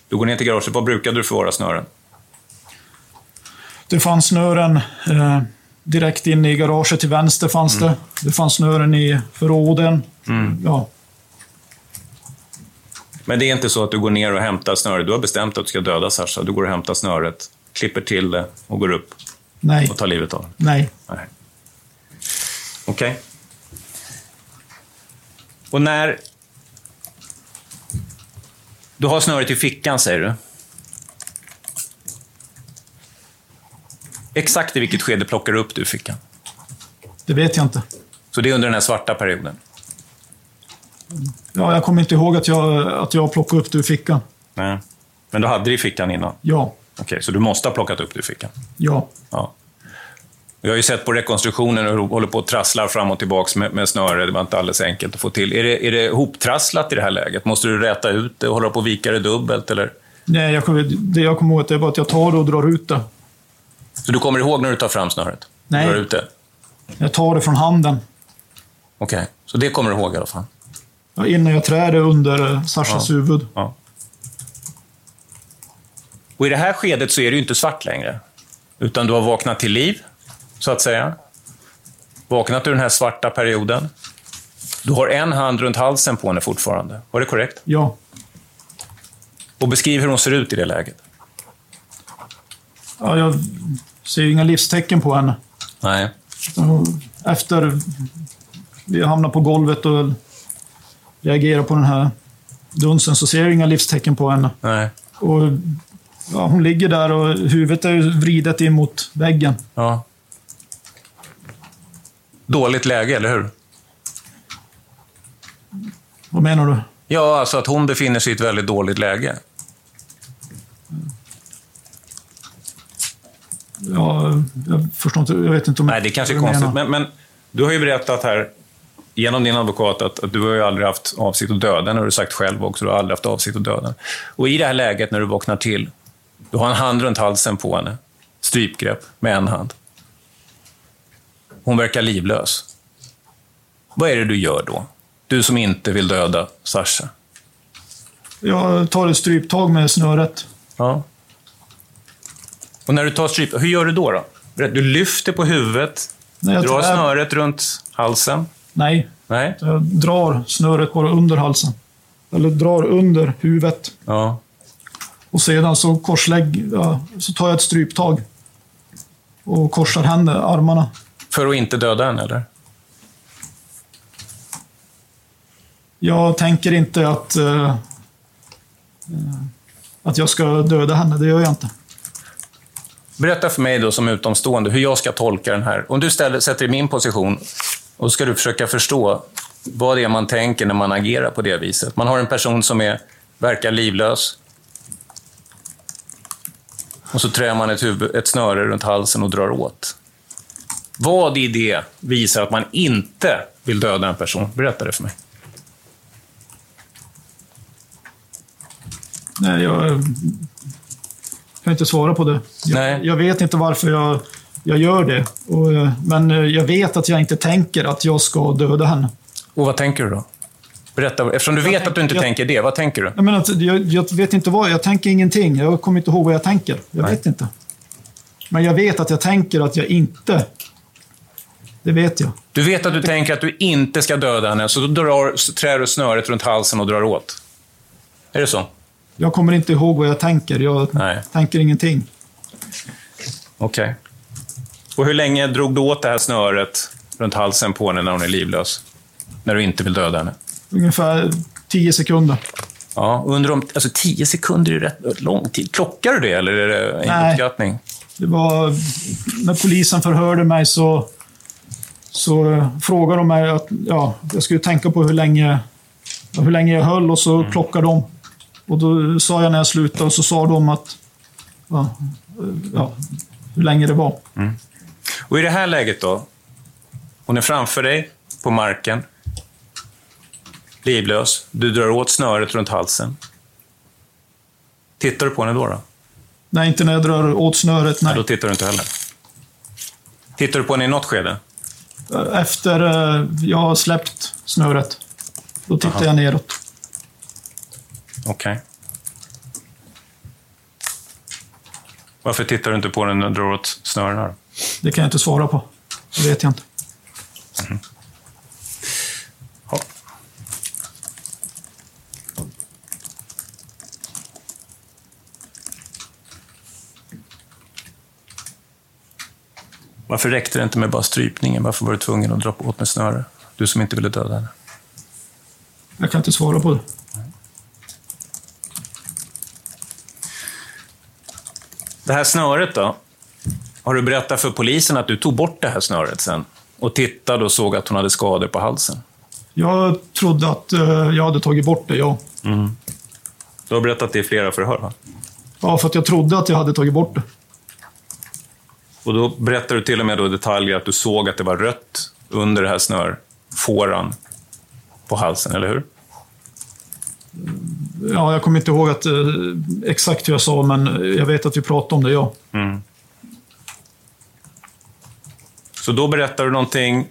G: Du går ner till garaget, vad brukade du förvara snören?
B: Det fanns snören eh, direkt inne i garaget till vänster. fanns
G: Mm.
B: Det Det fanns snören i förråden. Ja,
G: Men det är inte så att du går ner och hämtar snöret. Du har bestämt att du ska döda Sasha. Du går och hämtar snöret, klipper till det och går upp
B: nej,
G: och tar livet av den.
B: nej.
G: Nej. Okej. Och när... Du har snöret i fickan, säger du. Exakt i vilket skede plockar du upp du fickan?
B: Det vet jag inte.
G: Så det är under den här svarta perioden?
B: Ja, jag kommer inte ihåg att jag, att jag plockade upp det ur fickan.
G: Nej. Men du hade det i fickan innan?
B: Ja,
G: Okej, så du måste ha plockat upp det ur fickan?
B: ja.
G: Ja. Jag har ju sett på rekonstruktionen hur du håller på och trasslar fram och tillbaka med, med snöre. Det var inte alldeles enkelt att få till. Är det, är det hoptrasslat i det här läget? Måste du räta ut det och hålla på och vika det dubbelt? Eller?
B: Nej, jag det jag kommer ihåg är bara att jag tar det och drar ut det.
G: Så du kommer ihåg när du tar fram snöret?
B: Nej.
G: Drar ut det?
B: Jag tar det från handen.
G: Okej, så det kommer du ihåg i alla fall?
B: Ja, innan jag trär det under eh, Sashas
G: Ja.
B: huvud.
G: Ja. Och i det här skedet så är det ju inte svart längre. Utan du har vaknat till liv, så att säga. Vaknat ur den här svarta perioden. Du har en hand runt halsen på henne fortfarande. Var det korrekt?
B: Ja.
G: Och beskriv hur hon ser ut i det läget.
B: Ja. Jag ser ju inga livstecken på henne.
G: Nej.
B: Efter vi hamnar på golvet och reagerar på den här dunsen så ser jag inga livstecken på henne.
G: Nej.
B: Och, ja, hon ligger där och huvudet är vridet in mot väggen.
G: Ja. Dåligt läge, eller hur?
B: Vad menar du?
G: Ja, alltså att hon befinner sig i ett väldigt dåligt läge.
B: Ja, jag förstår inte. Jag vet inte om
G: Nej, det kanske är konstigt. Men, men du har ju berättat här, genom din advokat, att, att du har ju aldrig haft avsikt att döda henne. har du sagt själv också. Du har aldrig haft avsikt att döda henne. Och i det här läget, när du vaknar till, du har en hand runt halsen på henne. Strypgrepp med en hand. Hon verkar livlös. Vad är det du gör då? Du som inte vill döda Sasha.
B: Jag tar ett stryptag med snöret.
G: Ja. Och när du tar stryp, hur gör du då? då? Du lyfter på huvudet,
B: Nej, jag
G: drar
B: tar-
G: snöret runt halsen.
B: Nej,
G: Nej?
B: jag drar snöret bara under halsen. Eller drar under huvudet.
G: Ja.
B: Och sedan så korslägg, så tar jag ett stryptag. Och korsar händer, armarna.
G: För att inte döda henne, eller?
B: Jag tänker inte att, eh, att jag ska döda henne, det gör jag inte.
G: Berätta för mig då som utomstående hur jag ska tolka den här. Om du ställer, sätter dig i min position och ska du försöka förstå vad det är man tänker när man agerar på det viset. Man har en person som är, verkar livlös. Och så trär man ett, huvud, ett snöre runt halsen och drar åt. Vad i det visar att man inte vill döda en person? Berätta det för mig.
B: Nej, jag kan inte svara på det. Jag,
G: Nej.
B: jag vet inte varför jag, jag gör det. Och, eh, men eh, jag vet att jag inte tänker att jag ska döda henne.
G: Och vad tänker du då? Berätta, eftersom du
B: Jag
G: vet
B: tänk-
G: att du inte
B: jag-
G: tänker det, vad tänker du?
B: Jag, menar jag, jag vet inte vad, jag tänker ingenting. Jag kommer inte ihåg vad jag tänker. Jag
G: Nej.
B: vet inte. Men jag vet att jag tänker att jag inte... Det vet jag.
G: Du vet att du tänker att du inte ska döda henne, så då drar, så trär du snöret runt halsen och drar åt. Är det så?
B: Jag kommer inte ihåg vad jag tänker. Jag
G: Nej.
B: tänker ingenting.
G: Okej. Och hur länge drog du åt det här snöret runt halsen på henne när hon är livlös? När du inte vill döda henne?
B: Ungefär tio sekunder.
G: Ja, under de, alltså tio sekunder är ju rätt lång tid. Klockar du det eller är det en
B: Nej.
G: uppskattning?
B: Det var, när polisen förhörde mig så, så frågade de mig att ja, jag skulle tänka på hur länge, hur länge jag höll och så plockade de. Och då sa jag när jag slutade och så sa de att ja, ja, hur länge det var.
G: Och i det här läget då? Hon är framför dig på marken. Livlös. Du drar åt snöret runt halsen. Tittar du på henne då? då?
B: Nej, inte när jag drar åt snöret.
G: Ja,
B: Nej.
G: då tittar du inte heller. Tittar du på henne i något skede?
B: Efter eh, jag har släppt snöret, då tittar
G: Aha.
B: jag neråt.
G: Okej. Varför tittar du inte på den när du drar åt snörena?
B: Det kan jag inte svara på. Det vet jag inte.
G: Ja. Varför räckte det inte med bara strypningen? Varför var du tvungen att dra åt med snöre? Du som inte ville döda henne.
B: Jag kan inte svara på det.
G: Det här snöret då? Har du berättat för polisen att du tog bort det här snöret sen? Och tittade och såg att hon hade skador på halsen?
B: Jag trodde att eh, jag hade tagit bort det, ja.
G: Du har berättat det i flera förhör, va?
B: Ja, för att jag trodde att jag hade tagit bort det.
G: Och då berättar du till och med då detaljer att du såg att det var rött under det här snörfåran på halsen, eller hur?
B: Ja, jag kommer inte ihåg att, eh, exakt hur jag sa, men jag vet att vi pratade om det, ja.
G: Mm. Så då berättar du någonting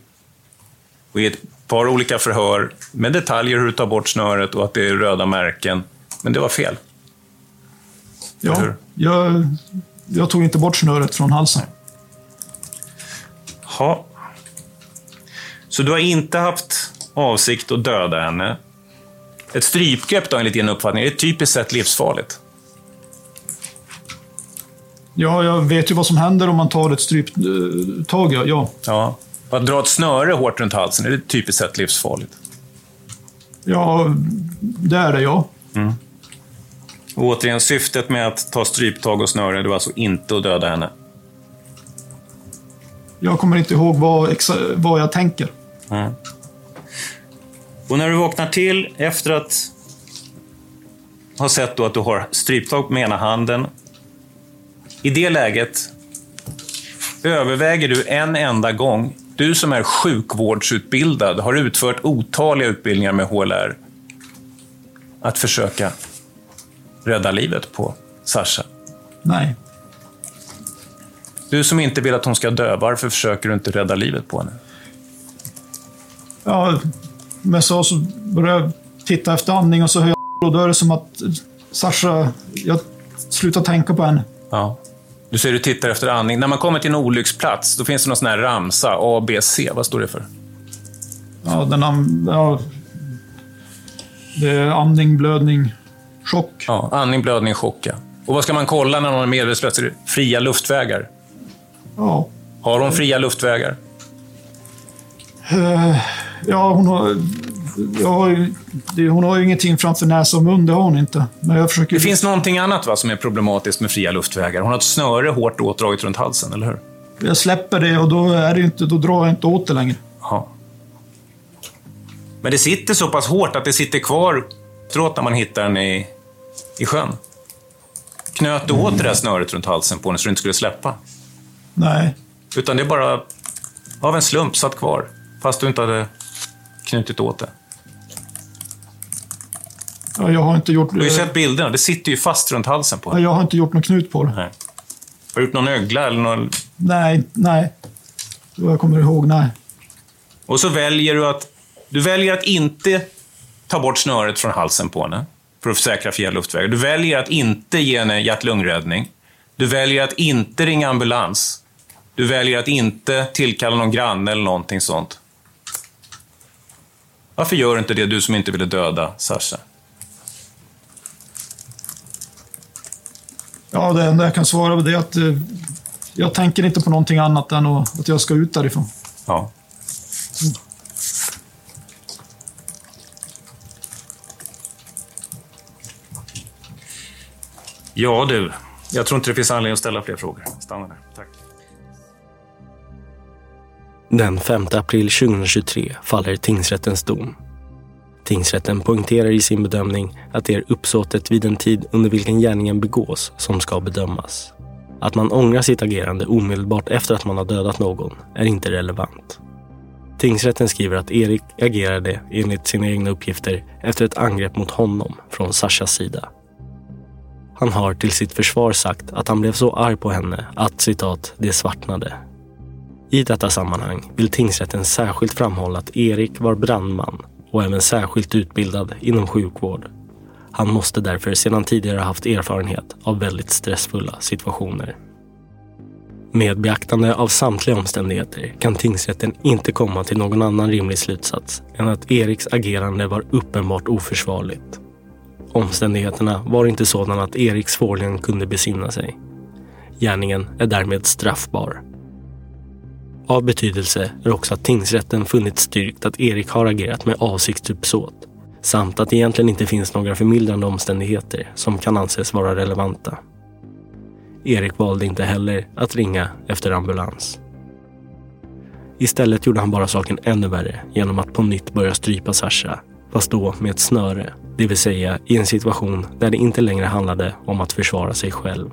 G: och i ett par olika förhör med detaljer hur du tar bort snöret och att det är röda märken. Men det var fel.
B: ja jag, jag tog inte bort snöret från halsen.
G: Ha. Så du har inte haft avsikt att döda henne. Ett strypgrepp då, enligt din uppfattning, är typiskt sett livsfarligt.
B: Ja, jag vet ju vad som händer om man tar ett stryptag, ja. ja.
G: Ja. Att dra ett snöre hårt runt halsen, är det typiskt sett livsfarligt?
B: Ja, det är det, ja.
G: Och återigen, syftet med att ta stryptag och snöre, det var alltså inte att döda henne.
B: Jag kommer inte ihåg vad, vad jag tänker.
G: Mm. Och när du vaknar till efter att ha sett då att du har stryptag med ena handen. I det läget överväger du en enda gång, du som är sjukvårdsutbildad, har utfört otaliga utbildningar med HLR, att försöka rädda livet på Sasha.
B: Nej.
G: Du som inte vill att hon ska dö, varför försöker du inte rädda livet på henne?
B: Ja, men så, så började jag titta efter andning och så hör jag och då är det som att Sasha, jag slutar tänka på henne.
G: Ja. Du säger du tittar efter andning. När man kommer till en olycksplats, då finns det någon sån här ramsa, A, B, C. Vad står det för?
B: Ja, den am- ja, det är andning, blödning, chock.
G: Ja, andning, blödning, chock. ja. Och vad ska man kolla när någon är medvetslös? Fria luftvägar.
B: Ja.
G: Har hon fria luftvägar?
B: Eh, ja, hon har, ju, det, hon har ju ingenting framför näsa och mun, det har hon inte. Men jag försöker...
G: Det finns någonting annat va, som är problematiskt med fria luftvägar. Hon har ett snöre hårt åtdraget runt halsen, eller hur?
B: Jag släpper det och då, är det inte, då drar jag inte åt det längre.
G: Ja. Men det sitter så pass hårt att det sitter kvar efteråt när man hittar den i, i sjön. Knöt du åt det där snöret runt halsen på henne så du inte skulle släppa?
B: Nej.
G: Utan det är bara av en slump satt kvar, fast du inte hade knutit åt det.
B: Ja, jag har inte gjort...
G: Du har ju sett bilderna, det sitter ju fast runt halsen på
B: ja, jag har inte gjort någon knut på det.
G: Nej. Har du gjort någon ögla eller någon...
B: Nej, nej. Vad jag kommer ihåg, nej.
G: Och så väljer du att... Du väljer att inte ta bort snöret från halsen på henne, för att försäkra fria luftvägar. Du väljer att inte ge henne hjärt-lungräddning. Du väljer att inte ringa ambulans. Du väljer att inte tillkalla någon granne eller någonting sånt. Varför gör du inte det, du som inte ville döda Sasha?
B: Ja, det enda jag kan svara på det är att eh, jag tänker inte på någonting annat än att, jag ska ut därifrån.
G: Ja. Ja du, jag tror inte det finns anledning att ställa fler frågor. Stanna där.
C: Den 5 april 2023 faller tingsrättens dom. Tingsrätten poängterar i sin bedömning att det är uppsåtet vid den tid under vilken gärningen begås som ska bedömas. Att man ångrar sitt agerande omedelbart efter att man har dödat någon är inte relevant. Tingsrätten skriver att Erik agerade enligt sina egna uppgifter efter ett angrepp mot honom från Sashas sida. Han har till sitt försvar sagt att han blev så arg på henne att citat, det svartnade. I detta sammanhang vill tingsrätten särskilt framhålla att Erik var brandman och även särskilt utbildad inom sjukvård. Han måste därför sedan tidigare haft erfarenhet av väldigt stressfulla situationer. Med beaktande av samtliga omständigheter kan tingsrätten inte komma till någon annan rimlig slutsats än att Eriks agerande var uppenbart oförsvarligt. Omständigheterna var inte sådana att Erik svårligen kunde besinna sig. Gärningen är därmed straffbar. Av betydelse är också att tingsrätten funnit styrkt att Erik har agerat med avsiktsuppsåt samt att det egentligen inte finns några förmildrande omständigheter som kan anses vara relevanta. Erik valde inte heller att ringa efter ambulans. Istället gjorde han bara saken ännu värre genom att på nytt börja strypa Sasha, fast då med ett snöre, det vill säga i en situation där det inte längre handlade om att försvara sig själv.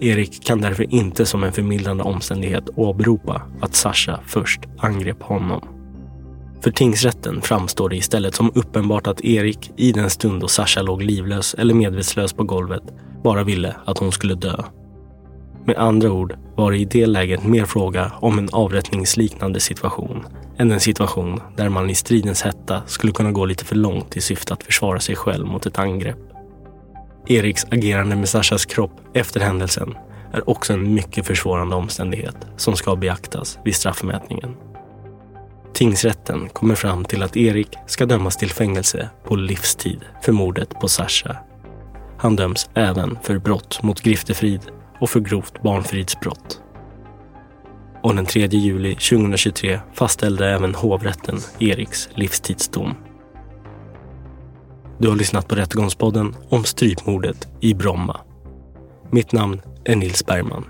C: Erik kan därför inte som en förmildrande omständighet åberopa att Sasha först angrep honom. För tingsrätten framstår det istället som uppenbart att Erik i den stund då Sasha låg livlös eller medvetslös på golvet bara ville att hon skulle dö. Med andra ord var det i det läget mer fråga om en avrättningsliknande situation än en situation där man i stridens hetta skulle kunna gå lite för långt i syfte att försvara sig själv mot ett angrepp. Eriks agerande med Sashas kropp efter händelsen är också en mycket försvårande omständighet som ska beaktas vid straffmätningen. Tingsrätten kommer fram till att Erik ska dömas till fängelse på livstid för mordet på Sasha. Han döms även för brott mot griftefrid och för grovt barnfridsbrott. Och den 3 juli 2023 fastställde även hovrätten Eriks livstidsdom. Du har lyssnat på Rättegångspodden om strypmordet i Bromma. Mitt namn är Nils Bergman.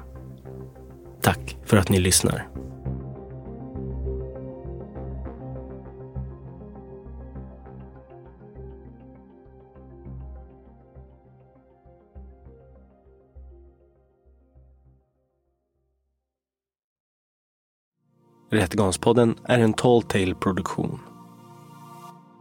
C: Tack för att ni lyssnar. Rättegångspodden är en Tall Tale produktion.